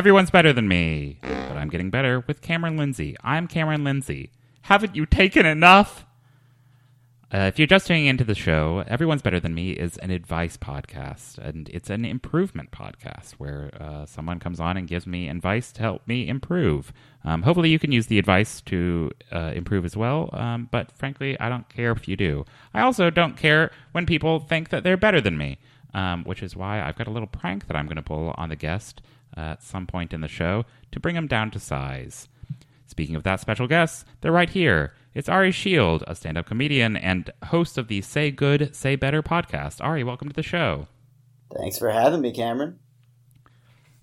Everyone's better than me, but I'm getting better with Cameron Lindsay. I'm Cameron Lindsay. Haven't you taken enough? Uh, if you're just tuning into the show, Everyone's Better Than Me is an advice podcast, and it's an improvement podcast where uh, someone comes on and gives me advice to help me improve. Um, hopefully, you can use the advice to uh, improve as well, um, but frankly, I don't care if you do. I also don't care when people think that they're better than me, um, which is why I've got a little prank that I'm going to pull on the guest at some point in the show to bring them down to size. Speaking of that special guest, they're right here. It's Ari Shield, a stand up comedian and host of the Say Good, Say Better podcast. Ari, welcome to the show. Thanks for having me, Cameron.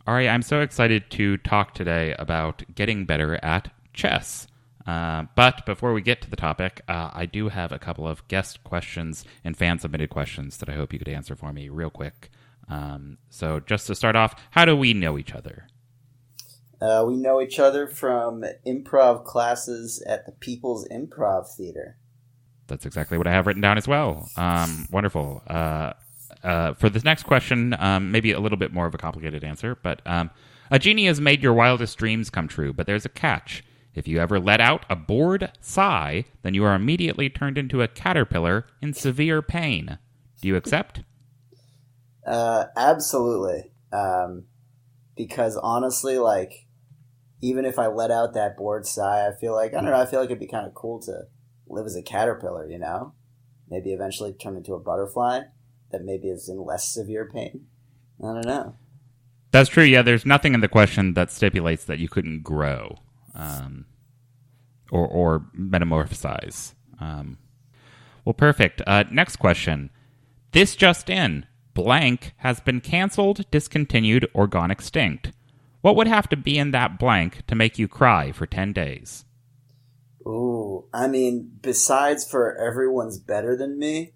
Ari, I'm so excited to talk today about getting better at chess. Uh, but before we get to the topic, uh, I do have a couple of guest questions and fan submitted questions that I hope you could answer for me real quick. Um, so, just to start off, how do we know each other? Uh, we know each other from improv classes at the People's Improv Theater. That's exactly what I have written down as well. Um, wonderful. Uh, uh, for this next question, um, maybe a little bit more of a complicated answer, but um, a genie has made your wildest dreams come true, but there's a catch. If you ever let out a bored sigh, then you are immediately turned into a caterpillar in severe pain. Do you accept? Uh, absolutely. Um, because honestly, like, even if I let out that bored sigh, I feel like I don't know. I feel like it'd be kind of cool to live as a caterpillar. You know, maybe eventually turn into a butterfly that maybe is in less severe pain. I don't know. That's true. Yeah, there's nothing in the question that stipulates that you couldn't grow, um, or or metamorphosize. Um, well, perfect. Uh, next question. This just in: blank has been canceled, discontinued, or gone extinct. What would have to be in that blank to make you cry for 10 days? Ooh, I mean, besides for everyone's better than me,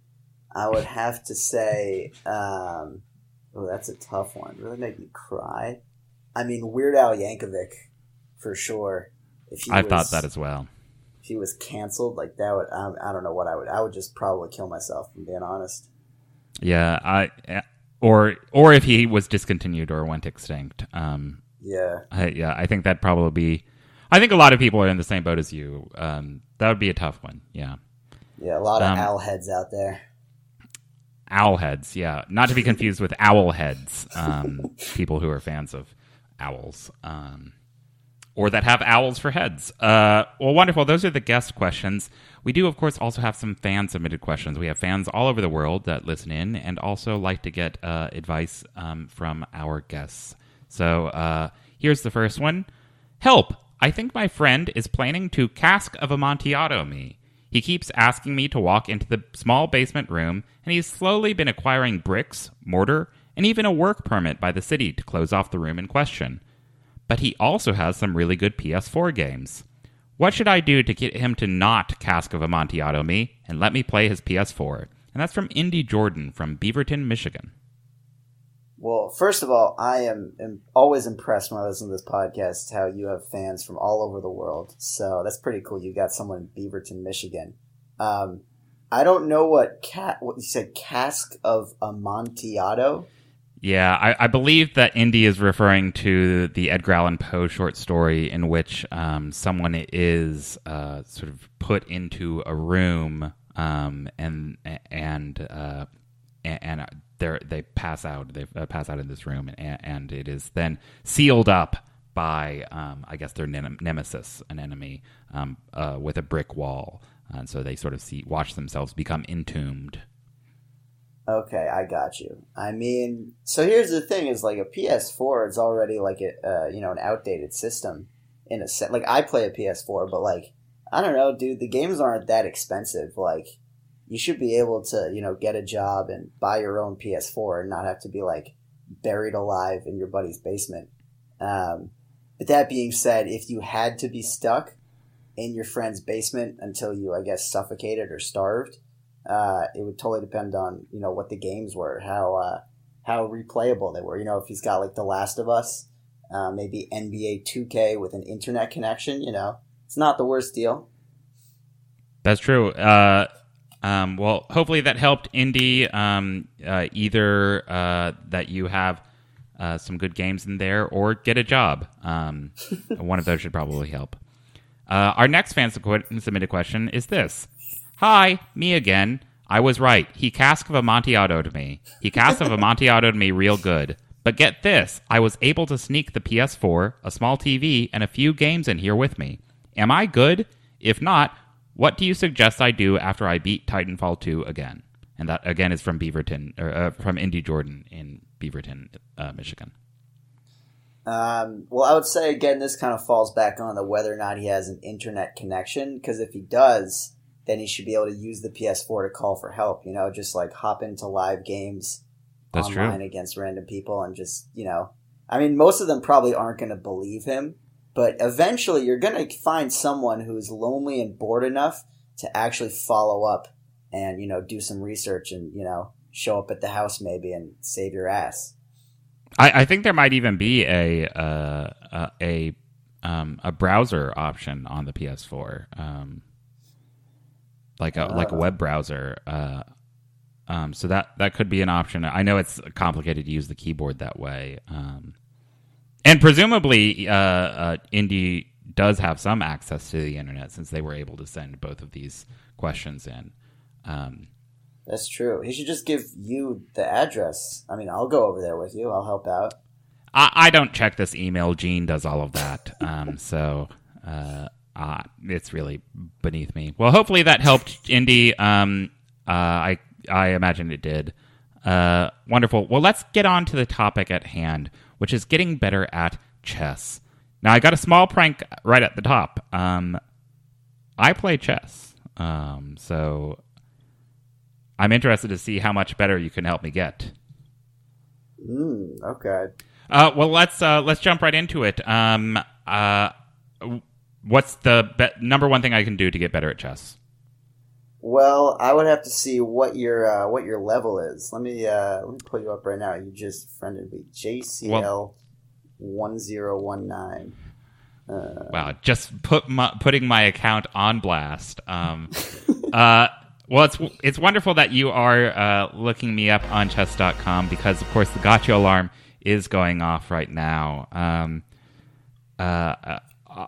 I would have to say, um, oh, that's a tough one. Really make me cry. I mean, Weird Al Yankovic, for sure. If I thought that as well. If he was canceled, like that would, I, I don't know what I would. I would just probably kill myself. From being honest. Yeah, I, or or if he was discontinued or went extinct. Um, yeah. I, yeah, I think that probably be. I think a lot of people are in the same boat as you. Um, that would be a tough one. Yeah. Yeah, a lot of um, owl heads out there. Owl heads, yeah. Not to be confused with owl heads. Um, people who are fans of owls. Um, or that have owls for heads. Uh, well, wonderful. Those are the guest questions. We do, of course, also have some fan submitted questions. We have fans all over the world that listen in and also like to get uh, advice um, from our guests. So uh, here's the first one Help! I think my friend is planning to cask of amontillado me. He keeps asking me to walk into the small basement room, and he's slowly been acquiring bricks, mortar, and even a work permit by the city to close off the room in question. But he also has some really good PS4 games. What should I do to get him to not cask of amontillado me and let me play his PS4? And that's from Indy Jordan from Beaverton, Michigan. Well, first of all, I am, am, always impressed when I listen to this podcast how you have fans from all over the world. So that's pretty cool. You got someone in Beaverton, Michigan. Um, I don't know what cat what you said cask of amontillado. Yeah, I, I, believe that Indy is referring to the Edgar Allan Poe short story in which um, someone is uh, sort of put into a room um, and and uh, and they they pass out. They uh, pass out in this room, and, and, it is then sealed up by, um, I guess, their nem- nemesis, an enemy, um, uh, with a brick wall, and so they sort of see watch themselves become entombed. Okay, I got you. I mean, so here's the thing: is like a PS4, it's already like a uh, you know an outdated system in a set. Like I play a PS4, but like I don't know, dude. The games aren't that expensive. Like you should be able to, you know, get a job and buy your own PS4 and not have to be like buried alive in your buddy's basement. Um, but that being said, if you had to be stuck in your friend's basement until you, I guess, suffocated or starved, uh, it would totally depend on you know what the games were, how uh, how replayable they were. You know, if he's got like The Last of Us, uh, maybe NBA 2K with an internet connection, you know, it's not the worst deal. That's true. Uh, um, well, hopefully that helped Indy. Um, uh, either uh, that you have uh, some good games in there, or get a job. Um, one of those should probably help. Uh, our next fan submitted question is this Hi, me again. I was right. He cask of Amontillado me. He cask of Amontillado me real good. But get this I was able to sneak the PS4, a small TV, and a few games in here with me. Am I good? If not, what do you suggest I do after I beat Titanfall 2 again? And that again is from Beaverton, or uh, from Indy Jordan in Beaverton, uh, Michigan. Um, well, I would say again, this kind of falls back on the whether or not he has an internet connection. Because if he does, then he should be able to use the PS4 to call for help. You know, just like hop into live games That's online true. against random people and just you know, I mean, most of them probably aren't going to believe him, but eventually you're going to find someone who is lonely and bored enough to actually follow up and you know do some research and you know show up at the house maybe and save your ass. I, I think there might even be a uh, a a, um, a browser option on the PS4, um, like a like a web browser. Uh, um, so that that could be an option. I know it's complicated to use the keyboard that way, um, and presumably, uh, uh, Indy does have some access to the internet since they were able to send both of these questions in. Um, That's true. He should just give you the address. I mean, I'll go over there with you. I'll help out. I, I don't check this email. Gene does all of that. Um, so uh, uh, it's really beneath me. Well, hopefully that helped, Indy. Um, uh, I I imagine it did. Uh, wonderful. Well, let's get on to the topic at hand, which is getting better at chess. Now, I got a small prank right at the top. Um, I play chess, um, so I'm interested to see how much better you can help me get. Mm, okay. Uh, well, let's uh, let's jump right into it. Um, uh, what's the be- number one thing I can do to get better at chess? Well, I would have to see what your uh, what your level is. Let me uh, let me pull you up right now. You just friended me. JCL one zero one nine. Uh, Wow, just put my, putting my account on blast. Um, uh, well, it's it's wonderful that you are uh, looking me up on chess.com because, of course, the gotcha alarm is going off right now. Um, uh, uh,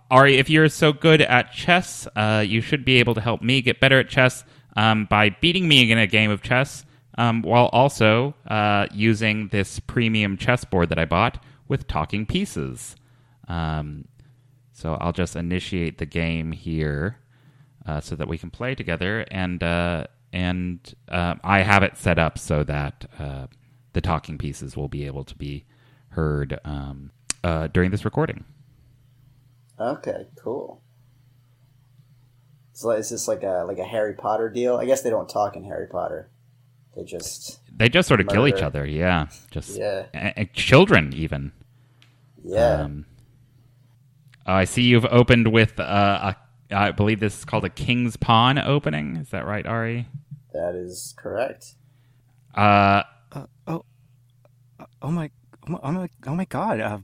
Ari, if you're so good at chess, uh, you should be able to help me get better at chess um, by beating me in a game of chess, um, while also uh, using this premium chessboard that I bought with talking pieces. Um, so I'll just initiate the game here uh, so that we can play together, and uh, and uh, I have it set up so that uh, the talking pieces will be able to be heard um, uh, during this recording. Okay, cool. So is this like a like a Harry Potter deal? I guess they don't talk in Harry Potter. They just They just sort of kill each other, yeah. Just Yeah. a- a- children even. yeah. Um, I see you've opened with uh, a, I believe this is called a King's Pawn opening. Is that right, Ari? that is correct. Uh, Uh, oh, uh, oh my, oh my, oh my, oh my God, uh,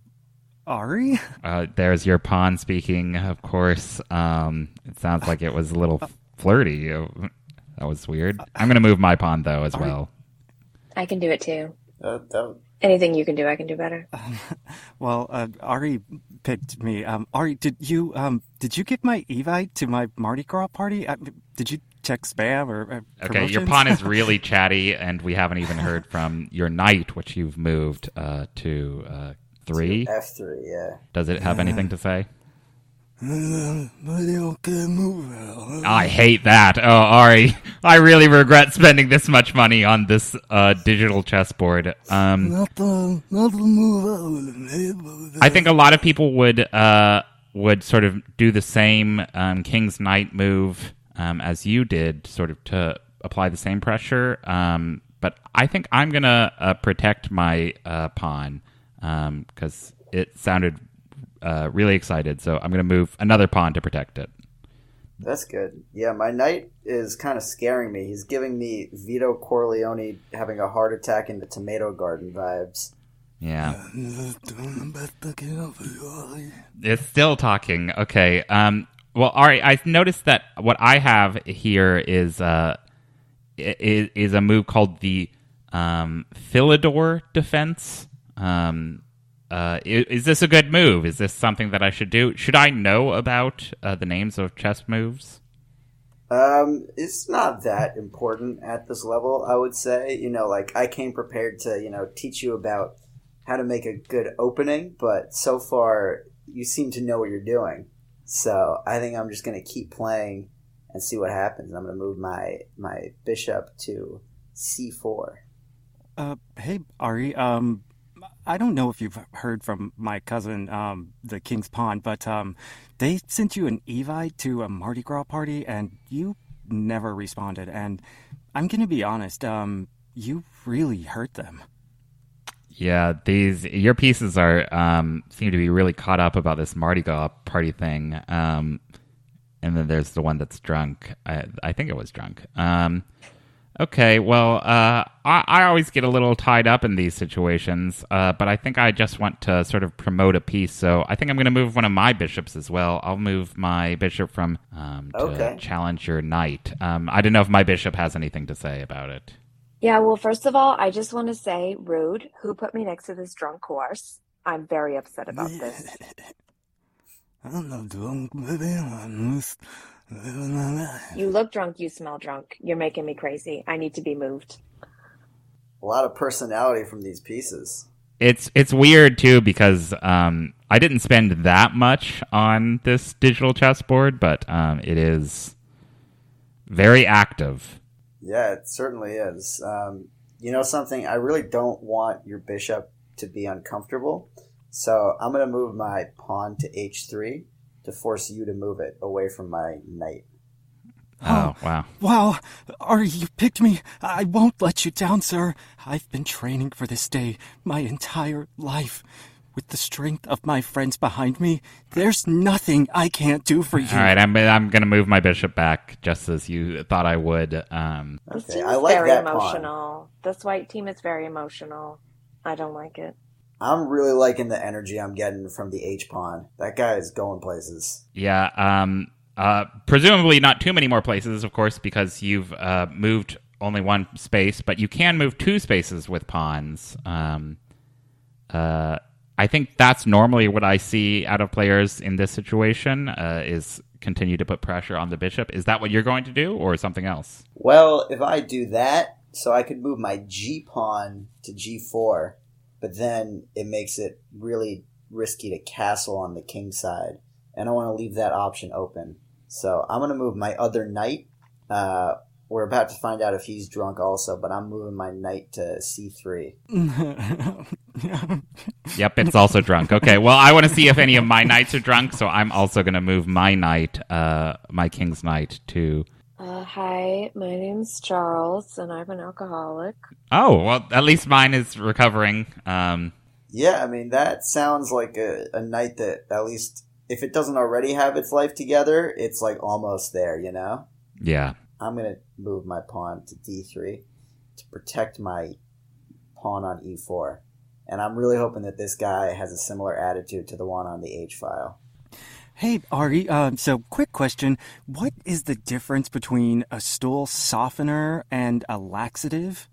Ari? uh, there's your pawn speaking, of course. Um, it sounds like it was a little flirty. That was weird. I'm going to move my pawn, though, as Ari- well. I can do it too. Uh, that, Anything you can do, I can do better. Well, uh, Ari picked me. Um, Ari, did you um, did you get my Evite to my Mardi Gras party? Uh, did you check spam or? Uh, Okay, your pawn is really chatty, and we haven't even heard from your knight, which you've moved uh, to uh, three. F three. Yeah. Does it have anything to say? But they don't get move out. I hate that. Oh, Ari, I really regret spending this much money on this uh, digital chessboard. Um, Not the, not the move out. I think a lot of people would uh, would sort of do the same um, King's Knight move um, as you did, sort of to apply the same pressure. Um, but I think I'm gonna uh, protect my uh, pawn because it sounded uh, really excited. So I'm gonna move another pawn to protect it. That's good. Yeah, my knight is kind of scaring me. He's giving me Vito Corleone having a heart attack in the tomato garden vibes. Yeah. It's still talking. Okay. Um, well, Ari, I noticed that what I have here is uh, is, is a move called the um, Philidor defense. Um, uh, i- is this a good move? Is this something that I should do? Should I know about uh, the names of chess moves? Um, it's not that important at this level, I would say. You know, like I came prepared to, you know, teach you about how to make a good opening, but so far you seem to know what you're doing. So I think I'm just gonna keep playing and see what happens. I'm gonna move my my bishop to c4. Uh, hey, Ari. Um, I don't know if you've heard from my cousin, um, the King's Pawn, but um, they sent you an Evite to a Mardi Gras party, and you never responded. And I'm gonna be honest. Um, you really hurt them. Yeah, these your pieces are um, seem to be really caught up about this Mardi Gras party thing. Um, and then there's the one that's drunk. I, I think it was drunk. Um, okay, well, uh, I, I always get a little tied up in these situations, uh, but I think I just want to sort of promote a piece. So I think I'm going to move one of my bishops as well. I'll move my bishop from um, to Okay. challenge your knight. Um, I don't know if my bishop has anything to say about it. Yeah, well, first of all, I just want to say, rude, who put me next to this drunk horse? I'm very upset about this. I don't know drunk moving on this. You look drunk, you smell drunk. You're making me crazy. I need to be moved. A lot of personality from these pieces. It's it's weird too because um, I didn't spend that much on this digital chessboard, but um, it is very active. Yeah, it certainly is. Um, you know something? I really don't want your bishop to be uncomfortable, so I'm going to move my pawn to h3 to force you to move it away from my knight. Oh wow! Wow, Ari, you picked me. I won't let you down, sir. I've been training for this day my entire life. With the strength of my friends behind me, there's nothing I can't do for you. All right, I'm I'm gonna move my bishop back just as you thought I would. Um, This Okay, team I is like very that pawn. emotional. This white team is very emotional. I don't like it. I'm really liking the energy I'm getting from the H pawn. That guy is going places. yeah. Um, uh, presumably not too many more places, of course, because you've uh, moved only one space, but you can move two spaces with pawns. Um, uh, I think that's normally what I see out of players in this situation uh, is continue to put pressure on the bishop. Is that what you're going to do, or something else? Well, if I do that, so I could move my G pawn to G4, but then it makes it really risky to castle on the king side, and I want to leave that option open. So I'm going to move my other knight. Uh, we're about to find out if he's drunk also, but I'm moving my knight to C3. Yep, it's also drunk. Okay, well, I want to see if any of my knights are drunk, so I'm also going to move my knight, uh, my king's knight, to. Uh, hi, my name's Charles, and I'm an alcoholic. Oh, well, at least mine is recovering. Um, Yeah, I mean, that sounds like a, a knight that, at least, if it doesn't already have its life together, it's like almost there, you know? yeah. I'm going to move my pawn to d3 to protect my pawn on e4. And I'm really hoping that this guy has a similar attitude to the one on the h file. Hey, Ari, um, so quick question. What is the difference between a stool softener and a laxative?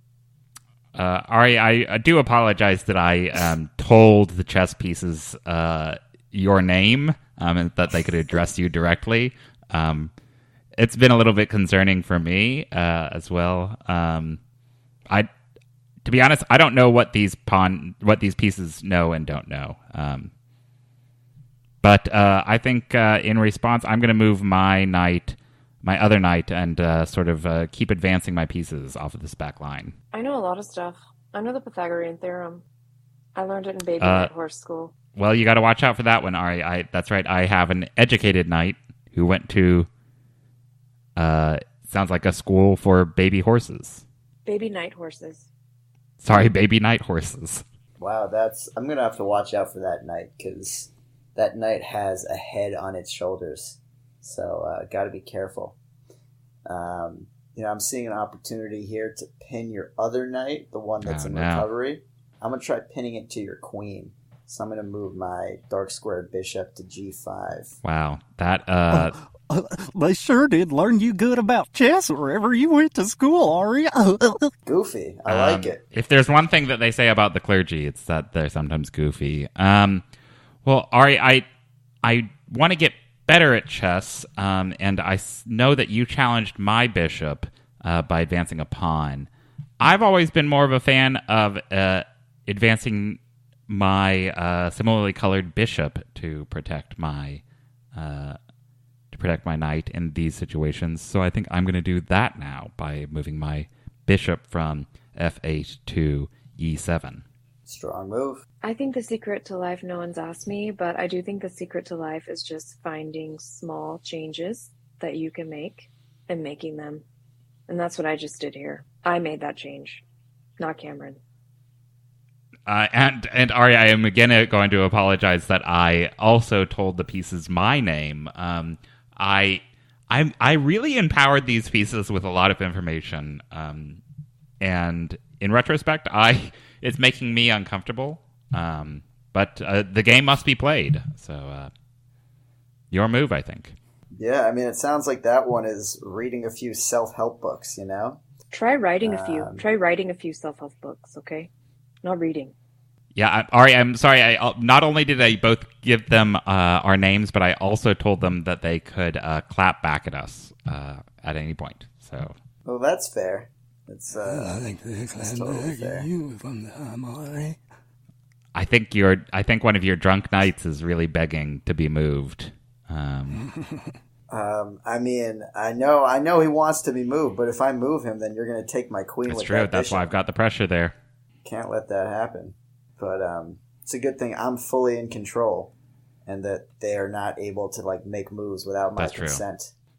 Uh, Ari, I, I do apologize that I um, told the chess pieces uh, your name um, and that they could address you directly. Um, it's been a little bit concerning for me uh, as well. Um, I, to be honest, I don't know what these pawn, what these pieces know and don't know. But uh, I think uh, in response, I'm going to move my knight, my other knight, and uh, sort of uh, keep advancing my pieces off of this back line. I know a lot of stuff. I know the Pythagorean theorem. I learned it in baby Uh, night horse school. Well, you got to watch out for that one, Ari. I that's right. I have an educated knight who went to uh sounds like a school for baby horses. Baby night horses. Sorry, baby night horses. Wow, that's. I'm going to have to watch out for that knight because that knight has a head on its shoulders. So, uh, got to be careful. Um, you know, I'm seeing an opportunity here to pin your other knight, the one that's Oh, in no. recovery. I'm going to try pinning it to your queen. So I'm going to move my dark squared bishop to g5. Wow. That uh Uh, they sure did learn you good about chess wherever you went to school, Ari. Goofy. I Um, like it. If there's one thing that they say about the clergy, it's that they're sometimes goofy. Um, well, Ari, I I want to get better at chess, um, and I know that you challenged my bishop uh, by advancing a pawn. I've always been more of a fan of uh, advancing my uh, similarly colored bishop to protect my uh, to protect my knight in these situations. So I think I'm going to do that now by moving my bishop from f8 to E e7. Strong move. I think the secret to life, no one's asked me, but I do think the secret to life is just finding small changes that you can make and making them. And that's what I just did here. I made that change, not Cameron. Uh, and and Ari, I am again going to apologize that I also told the pieces my name. Um, I I I really empowered these pieces with a lot of information, um, and in retrospect, I it's making me uncomfortable. Um, but uh, the game must be played. So uh, your move, I think. Yeah, I mean, it sounds like that one is reading a few self help books, you know? Try writing a few. Um, Try writing a few self help books, okay? Not reading. Yeah, I, Ari, I'm sorry. I uh, not only did I both give them uh, our names, but I also told them that they could uh, clap back at us uh, at any point. So Well, that's fair. It's, I uh, think they That's totally fair. you from time, Ari. I think your I think one of your drunk knights is really begging to be moved. Um, um, I mean, I know, I know he wants to be moved, but if I move him, then you're going to take my queen that's with true. that That's why. I've got the pressure there. Can't let that happen. But um, it's a good thing I'm fully in control, and that they are not able to like make moves without my That's true.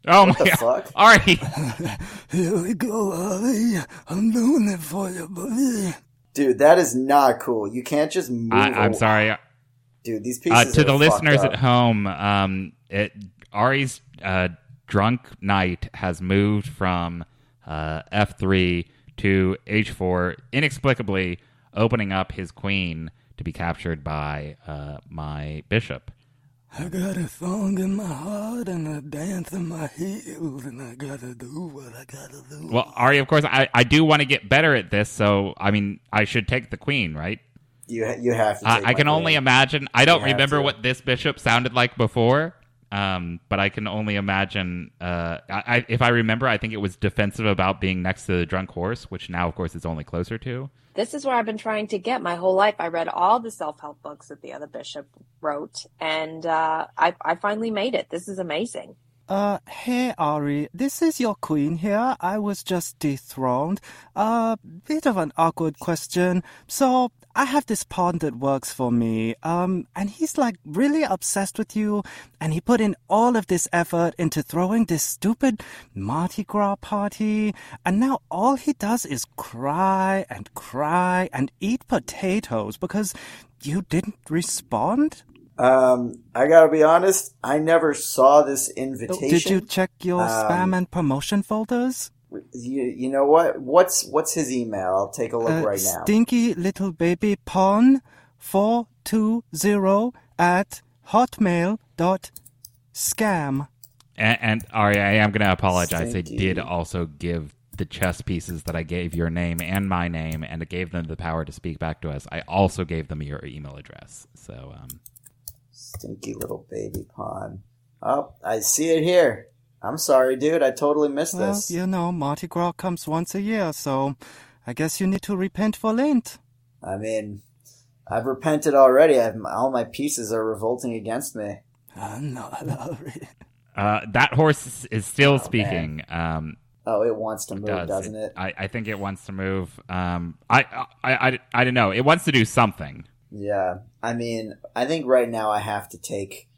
Consent. Oh What my the god! fuck? Ari, Here we go, Ari. I'm doing it for you, buddy. Dude, that is not cool. You can't just move. I, I'm a- sorry. dude. These Uh, pieces to are the listeners up. at home, um, it, Ari's uh, drunk knight has moved from uh, F3 to H4, inexplicably opening up his queen to be captured by uh, my bishop. I got a song in my heart and a dance in my heels, and I gotta do what I gotta do. Well, Ari, of course, I, I do want to get better at this, so I mean, I should take the queen, right? You you have to. Take I, I my can only imagine. I don't You remember to. what this bishop sounded like before, um, but I can only imagine. Uh, I, if I remember, I think it was defensive about being next to the drunk horse, which now, of course, it's only closer to. This is where I've been trying to get my whole life. I read all the self help books that the other bishop wrote, and uh, I, I finally made it. This is amazing. Uh, hey Ari, this is your queen here. I was just dethroned. Uh, bit of an awkward question. So, I have this pawn that works for me. Um, and he's like really obsessed with you, and he put in all of this effort into throwing this stupid Mardi Gras party, and now all he does is cry and cry and eat potatoes because you didn't respond? Um, I gotta be honest. I never saw this invitation. Oh, Did you check your Um, spam and promotion folders? You, you know what? What's what's his email? I'll take a look Uh, right now. Stinky little baby pawn four two zero at hotmail dot scam. And, and Ari, I am going to apologize. I did also give the chess pieces that I gave your name and my name, and it gave them the power to speak back to us. I also gave them your email address. So, um, Stinky little baby pawn. Oh, I see it here. I'm sorry, dude. I totally missed Well, this. you know, Mardi Gras comes once a year, so I guess you need to repent for Lent. I mean, I've repented already. I've, all my pieces are revolting against me. I'm not Ari. uh, that horse is, is still Oh, speaking. Um, Oh, it wants to move, does. doesn't it? I, I think it wants to move. Um, I, I, I, I don't know. It wants to do something. Yeah. I mean, I think right now I have to take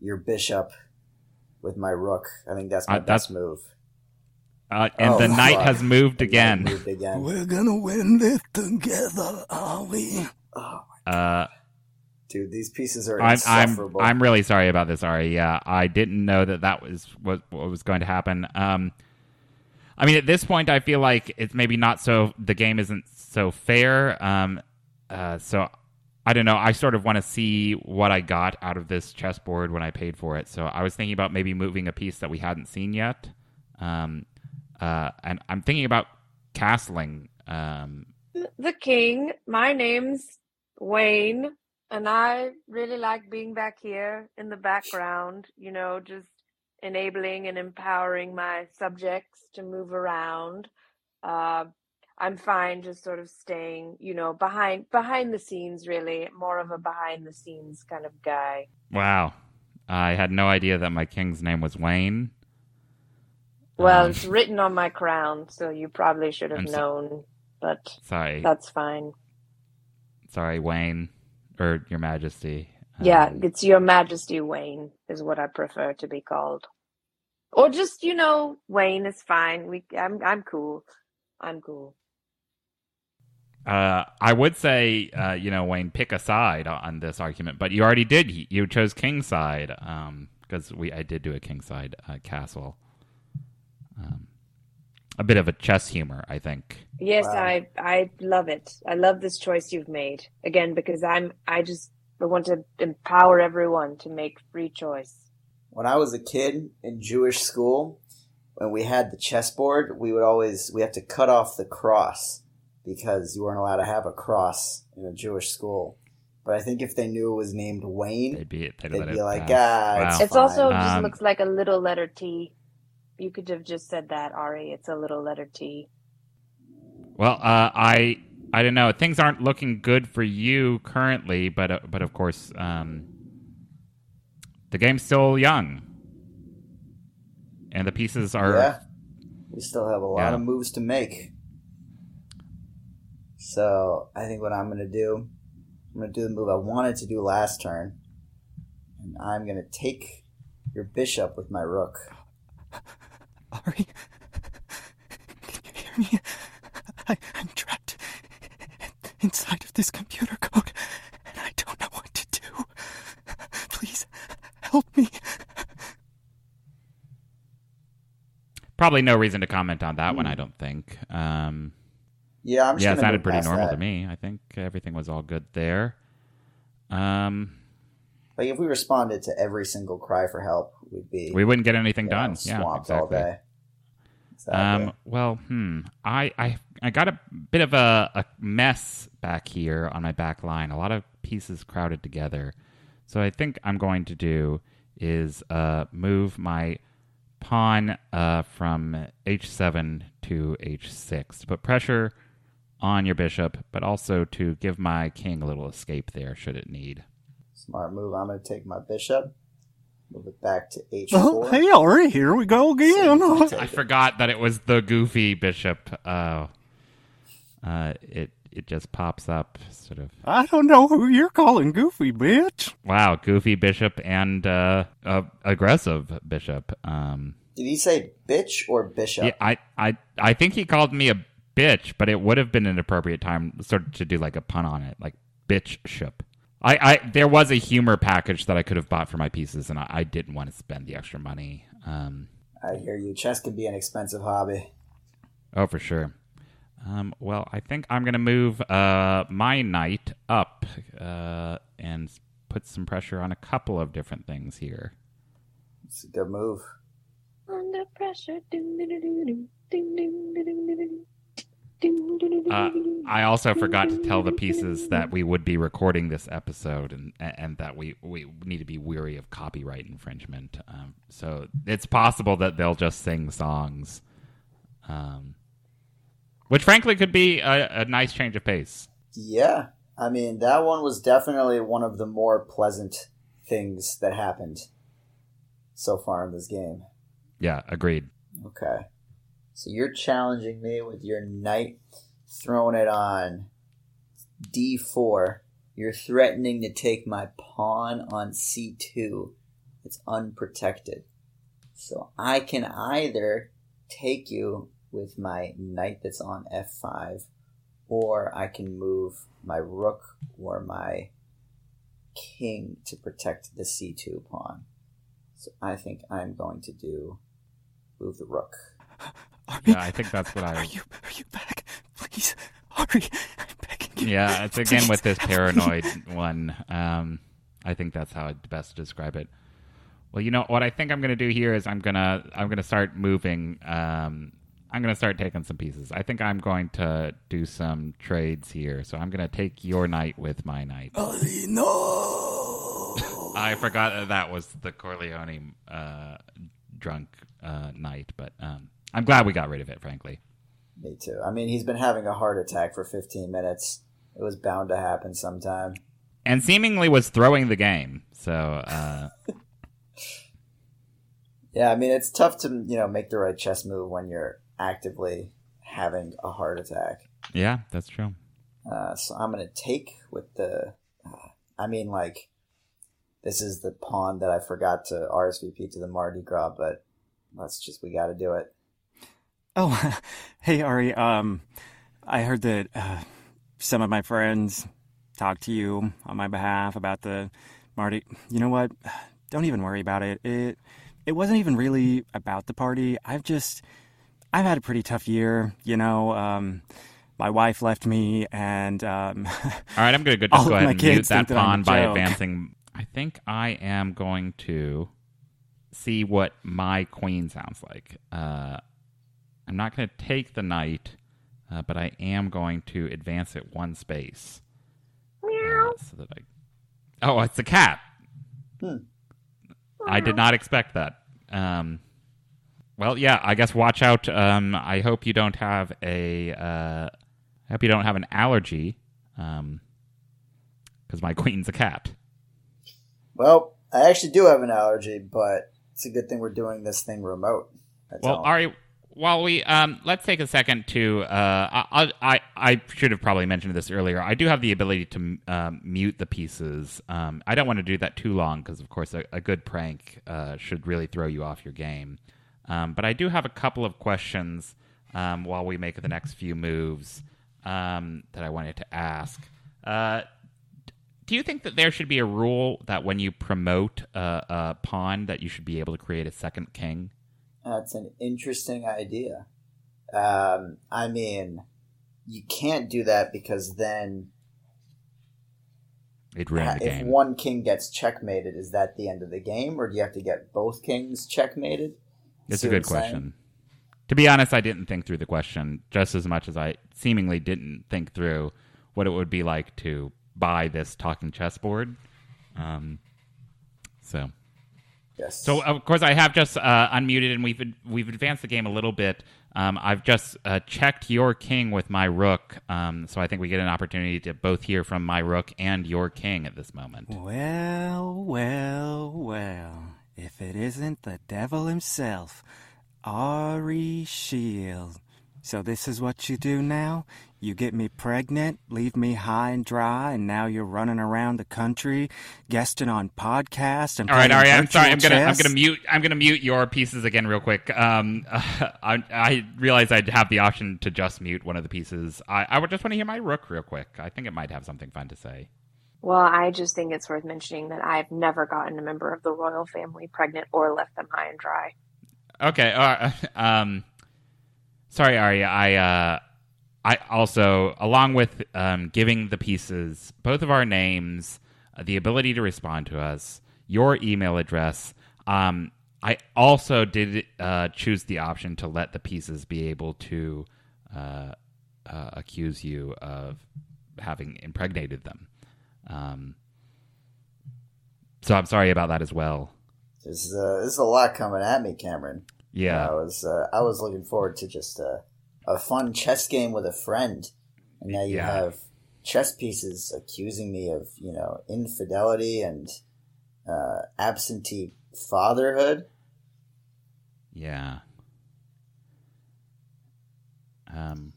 your bishop with my rook. I think that's my Uh, that's- best move. Uh, and Oh, the knight fuck. has moved again. Moved again. We're gonna win this together, are we? Oh, Uh, dude, these pieces are I'm, I'm. I'm really sorry about this, Ari. Yeah, I didn't know that that was what, what was going to happen. Um, I mean, at this point, I feel like it's maybe not so. The game isn't so fair. Um, uh, so I don't know. I sort of want to see what I got out of this chessboard when I paid for it. So I was thinking about maybe moving a piece that we hadn't seen yet. Um, uh, and I'm thinking about castling. Um, The king, my name's Wayne, and I really like being back here in the background, you know, just enabling and empowering my subjects to move around. Uh, I'm fine just sort of staying, you know, behind behind the scenes really, more of a behind the scenes kind of guy. wow. I had no idea that my king's name was Wayne. Well, Um, it's written on my crown, so you probably should have I'm so- known, but Sorry. that's fine. Sorry, Wayne. Or Your Majesty. Yeah, Um, it's Your Majesty Wayne is what I prefer to be called. Or just, you know, Wayne is fine. We I'm I'm cool. I'm cool. Uh, I would say, uh, you know, Wayne, pick a side on this argument, but you already did. You chose King's side because we I did do a King's side uh, castle. Um, a bit of a chess humor, I think. Yes, Wow. I I love it. I love this choice you've made. Again, because I'm I just I want to empower everyone to make free choice. When I was a kid in Jewish school, when we had the chessboard, we would always we have to cut off the cross because you weren't allowed to have a cross in a Jewish school. But I think if they knew it was named Wayne, They'd be they'd, they'd let be it like, ah, Wow. it's, It's also fine." just Um, looks like a little letter T. You could have just said that, Ari. It's a little letter T. Well, uh, I I don't know. Things aren't looking good for you currently, but uh, but of course, um, the game's still young, and the pieces are yeah, we still have a lot Yeah. of moves to make. So I think what I'm gonna do, I'm gonna do the move I wanted to do last turn, and I'm gonna take your bishop with my rook. Ari, can you hear me? I, I'm trapped inside of this computer code, and I don't know what to do. Please help me. probably no reason to comment on that one. I don't think. Um, Yeah, I'm just yeah, it sounded pretty normal that. to me. I think everything was all good there. Um, Like if we responded to every single cry for help, we'd be we wouldn't get anything done. know, Yeah, swamped all exactly. day. Exactly. Um, well, hmm. I, I I got a bit of a, a mess back here on my back line. A lot of pieces crowded together. So I think I'm going to do is uh, move my pawn uh, from h7 to h6 to put pressure on your bishop, but also to give my king a little escape there should it need. Smart move. I'm going to take my bishop, move it back to h4. Oh, hey, Ari, here we go again. So- I forgot that it was the goofy bishop. Uh, uh, it it just pops up, sort of. I don't know who you're calling goofy, bitch. Wow, goofy bishop and uh, uh, aggressive bishop. Um, Did he say bitch or bishop? yeah, I, I, I think he called me a bitch, but it would have been an appropriate time sort of to do like a pun on it, like bitch ship. I, I, there was a humor package that I could have bought for my pieces, and I, I didn't want to spend the extra money. Um, I hear you. Chess can be an expensive hobby. oh, for sure. Um, well, I think I'm going to move uh, my knight up uh, and put some pressure on a couple of different things here. It's a good move. Under pressure. Ding, ding, ding, Uh. I also forgot to tell the pieces that we would be recording this episode and and that we, we need to be weary of copyright infringement. Um, so it's possible that they'll just sing songs, um, which frankly could be a, a nice change of pace. Yeah. I mean, that one was definitely one of the more pleasant things that happened so far in this game. Yeah, agreed. Okay. So you're challenging me with your knight throwing it on d4. You're threatening to take my pawn on c2. It's unprotected. So I can either take you with my knight that's on f5, or I can move my rook or my king to protect the c2 pawn. So I think I'm going to do move the rook. Ari, Yeah, I think that's what I. are you are you back? Please, Ari, I'm begging you. Yeah, it's again with this paranoid one. Um, I think that's how I'd best describe it. Well, you know what I think I'm going to do here is I'm gonna I'm gonna start moving. Um, I'm gonna start taking some pieces. I think I'm going to do some trades here. So I'm gonna take your knight with my knight. Oh, no. I forgot that, that was the Corleone uh, drunk uh, knight, but um, I'm glad we got rid of it. Frankly, Me too. I mean, he's been having a heart attack for 15 minutes. It was bound to happen sometime. and seemingly was throwing the game. So uh, Yeah, I mean, it's tough to you know make the right chess move when you're actively having a heart attack. yeah, that's true. Uh, so I'm gonna take with the. Uh, I mean, like, this is the pawn that I forgot to RSVP to the Mardi Gras, but let's just we got to do it. Oh, hey Ari. Um, I heard that uh, some of my friends talked to you on my behalf about the Mardi. You know what? Don't even worry about it. It it wasn't even really about the party. I've just I've had a pretty tough year. You know, um, my wife left me, and um, All right, I'm going to All just go ahead and mute that pawn by advancing. I think I am going to see what my queen sounds like. Uh, I'm not going to take the knight, uh, but I am going to advance it one space. Meow. so that I. Oh, it's a cat. I did not expect that. Um, well, yeah, I guess watch out. Um, I hope you don't have a. Uh, I hope you don't have an allergy, because my queen's a cat. Well, I actually do have an allergy, but it's a good thing we're doing this thing remote. That's Well, all. Ari, while we um, let's take a second to. Uh, I, I I should have probably mentioned this earlier. I do have the ability to um, mute the pieces. Um, I don't want to do that too long because, of course, a, a good prank uh, should really throw you off your game. Um, but I do have a couple of questions um, while we make the next few moves um, that I wanted to ask. Uh, do you think that there should be a rule that when you promote a, a pawn that you should be able to create a second king? That's an interesting idea. Um, I mean, you can't do that because then It ruined the if game. one king gets checkmated, is that the end of the game, or do you have to get both kings checkmated? It's See a good question. To be honest, I didn't think through the question just as much as I seemingly didn't think through what it would be like to buy this talking chessboard. Um, so, Yes. so of course, I have just uh, unmuted and we've we've advanced the game a little bit. Um, I've just uh, checked your king with my rook, um, so I think we get an opportunity to both hear from my rook and your king at this moment. Well, well, well. If it isn't the devil himself, Ari Shield. So this is what you do now? You get me pregnant, leave me high and dry, and now you're running around the country, guesting on podcasts and All right, playing Ari, I'm sorry. I'm gonna I'm gonna mute I'm gonna mute your pieces again real quick. Um, I I realized I'd have the option to just mute one of the pieces. I I would just want to hear my rook real quick. I think it might have something fun to say. Well, I just think it's worth mentioning that I've never gotten a member of the royal family pregnant or left them high and dry. Okay. Uh, um, sorry, Ari. I uh, I also, along with um, giving the pieces both of our names, uh, the ability to respond to us, your email address. Um, I also did uh, choose the option to let the pieces be able to uh, uh, accuse you of having impregnated them. Um, so I'm sorry about that as well. This is, uh, this is a lot coming at me, Cameron. Yeah. I was uh, I was looking forward to just a, a fun chess game with a friend, and now you Yeah. have chess pieces accusing me of you know infidelity and uh, absentee fatherhood. Yeah. Um.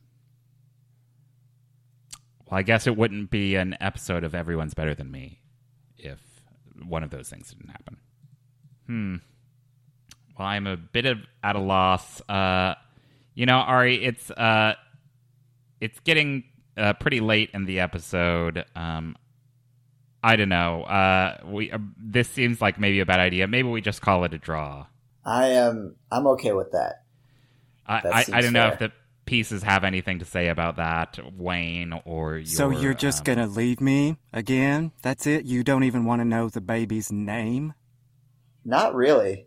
Well, I guess it wouldn't be an episode of Everyone's Better Than Me if one of those things didn't happen. Hmm. Well, I'm a bit of at a loss. Uh, you know, Ari, it's uh, it's getting uh, pretty late in the episode. Um, I don't know. Uh, we uh, this seems like maybe a bad idea. Maybe we just call it a draw. I am I'm okay with that. I, That I, I don't know if the pieces have anything to say about that, Wayne, or your, so you're just um, gonna leave me again? That's it? You don't even want to know the baby's name? Not really.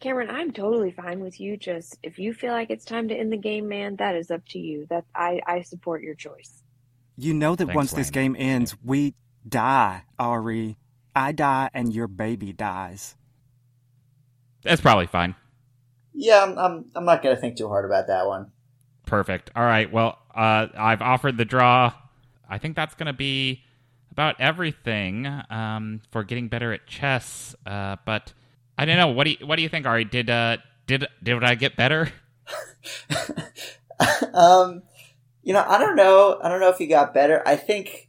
Cameron, I'm totally fine with you. Just if you feel like it's time to end the game, man, that is up to you. That I I support your choice. You know that Thanks, once this game ends, we die, Ari. I die and your baby dies. That's probably fine. Yeah, I'm. I'm, I'm not gonna think too hard about that one. Perfect. All right. Well, uh, I've offered the draw. I think that's going to be about everything um, for getting better at chess. Uh, but I don't know. What do you What do you think, Ari? Did uh, did did I get better? um, you know, I don't know. I don't know if you got better. I think,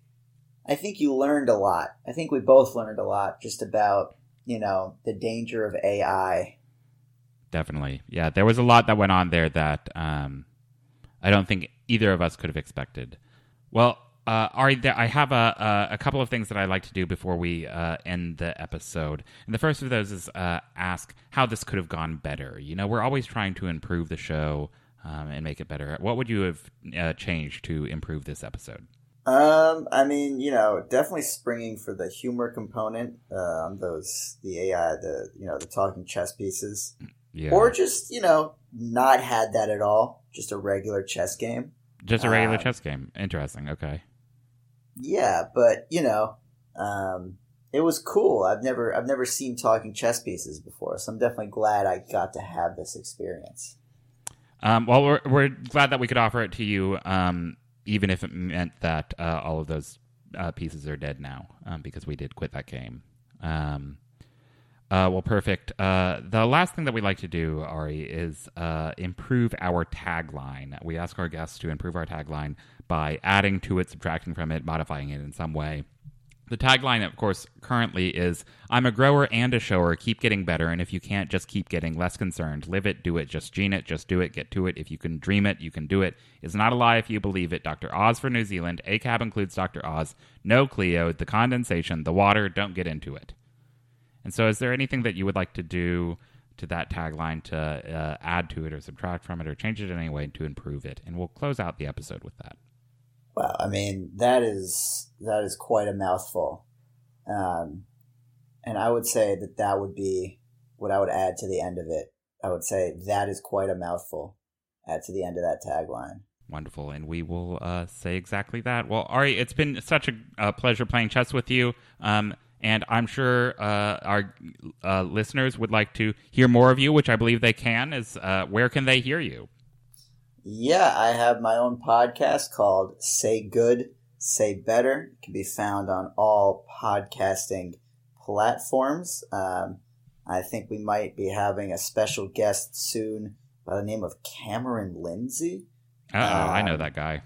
I think you learned a lot. I think we both learned a lot just about you know the danger of AI. Definitely. Yeah. There was a lot that went on there that um, I don't think either of us could have expected. Well, uh, Ari, there, I have a, a a couple of things that I'd like to do before we uh, end the episode. And the first of those is uh, ask how this could have gone better. You know, we're always trying to improve the show um, and make it better. What would you have uh, changed to improve this episode? Um, I mean, you know, definitely springing for the humor component on those the AI, the you know, the talking chess pieces, Yeah. or just you know, not had that at all. Just a regular chess game. Just a regular uh, chess game. Interesting. Okay. Yeah, but you know, um, it was cool. I've never I've never seen talking chess pieces before, so I'm definitely glad I got to have this experience. Um, well, we're, we're glad that we could offer it to you, um, even if it meant that uh, all of those uh, pieces are dead now, um, because we did quit that game. Um, uh, well, perfect. Uh, the last thing that we like to do, Ari, is uh, improve our tagline. We ask our guests to improve our tagline by adding to it, subtracting from it, modifying it in some way. The tagline, of course, currently is I'm a grower and a shower. Keep getting better. And if you can't, just keep getting less concerned. Live it, do it, just gene it, just do it, get to it. If you can dream it, you can do it. It's not a lie if you believe it. Dr. Oz for New Zealand. ACAB includes Dr. Oz. No Cleo, the condensation, the water, don't get into it. And so, is there anything that you would like to do to that tagline to uh, add to it or subtract from it or change it in any way to improve it? And we'll close out the episode with that. Wow, I mean that is that is quite a mouthful, um, and I would say that that would be what I would add to the end of it. I would say that is quite a mouthful. Add to the end of that tagline. Wonderful, and we will uh, say exactly that. Well, Ari, it's been such a uh, pleasure playing chess with you, um, and I'm sure uh, our uh, listeners would like to hear more of you, which I believe they can. Is uh, where can they hear you? Yeah, I have my own podcast called Say Good, Say Better. It can be found on all podcasting platforms. Um, I think we might be having a special guest soon by the name of Cameron Lindsay. Uh oh, I know Um, that guy.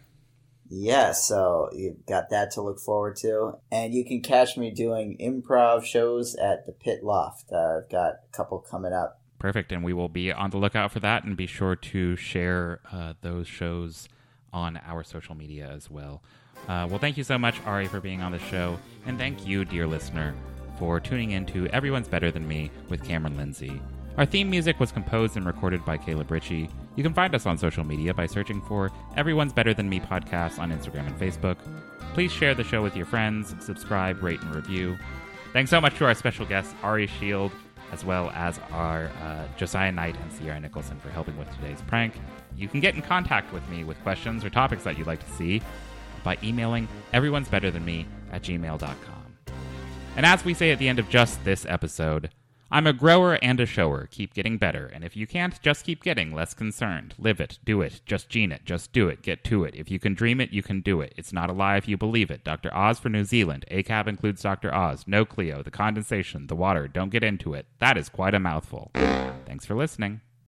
Yeah, so you've got that to look forward to. And you can catch me doing improv shows at the Pit Loft. Uh, I've got a couple coming up. Perfect, and we will be on the lookout for that, and be sure to share uh, those shows on our social media as well. Uh, well, thank you so much, Ari, for being on the show, and thank you, dear listener, for tuning in to Everyone's Better Than Me with Cameron Lindsay. Our theme music was composed and recorded by Caleb Ritchie. You can find us on social media by searching for Everyone's Better Than Me podcast on Instagram and Facebook. Please share the show with your friends, subscribe, rate, and review. Thanks so much to our special guests, Ari Shield, as well as our uh, Josiah Knight and Sierra Nicholson for helping with today's prank. You can get in contact with me with questions or topics that you'd like to see by emailing everyone's better than me at gmail.com. And as we say at the end of just this episode, I'm a grower and a shower. Keep getting better. And if you can't, just keep getting less concerned. Live it. Do it. Just gene it. Just do it. Get to it. If you can dream it, you can do it. It's not a lie if you believe it. Dr. Oz for New Zealand. ACAB includes Dr. Oz. No Cleo. The condensation. The water. Don't get into it. That is quite a mouthful. Thanks for listening.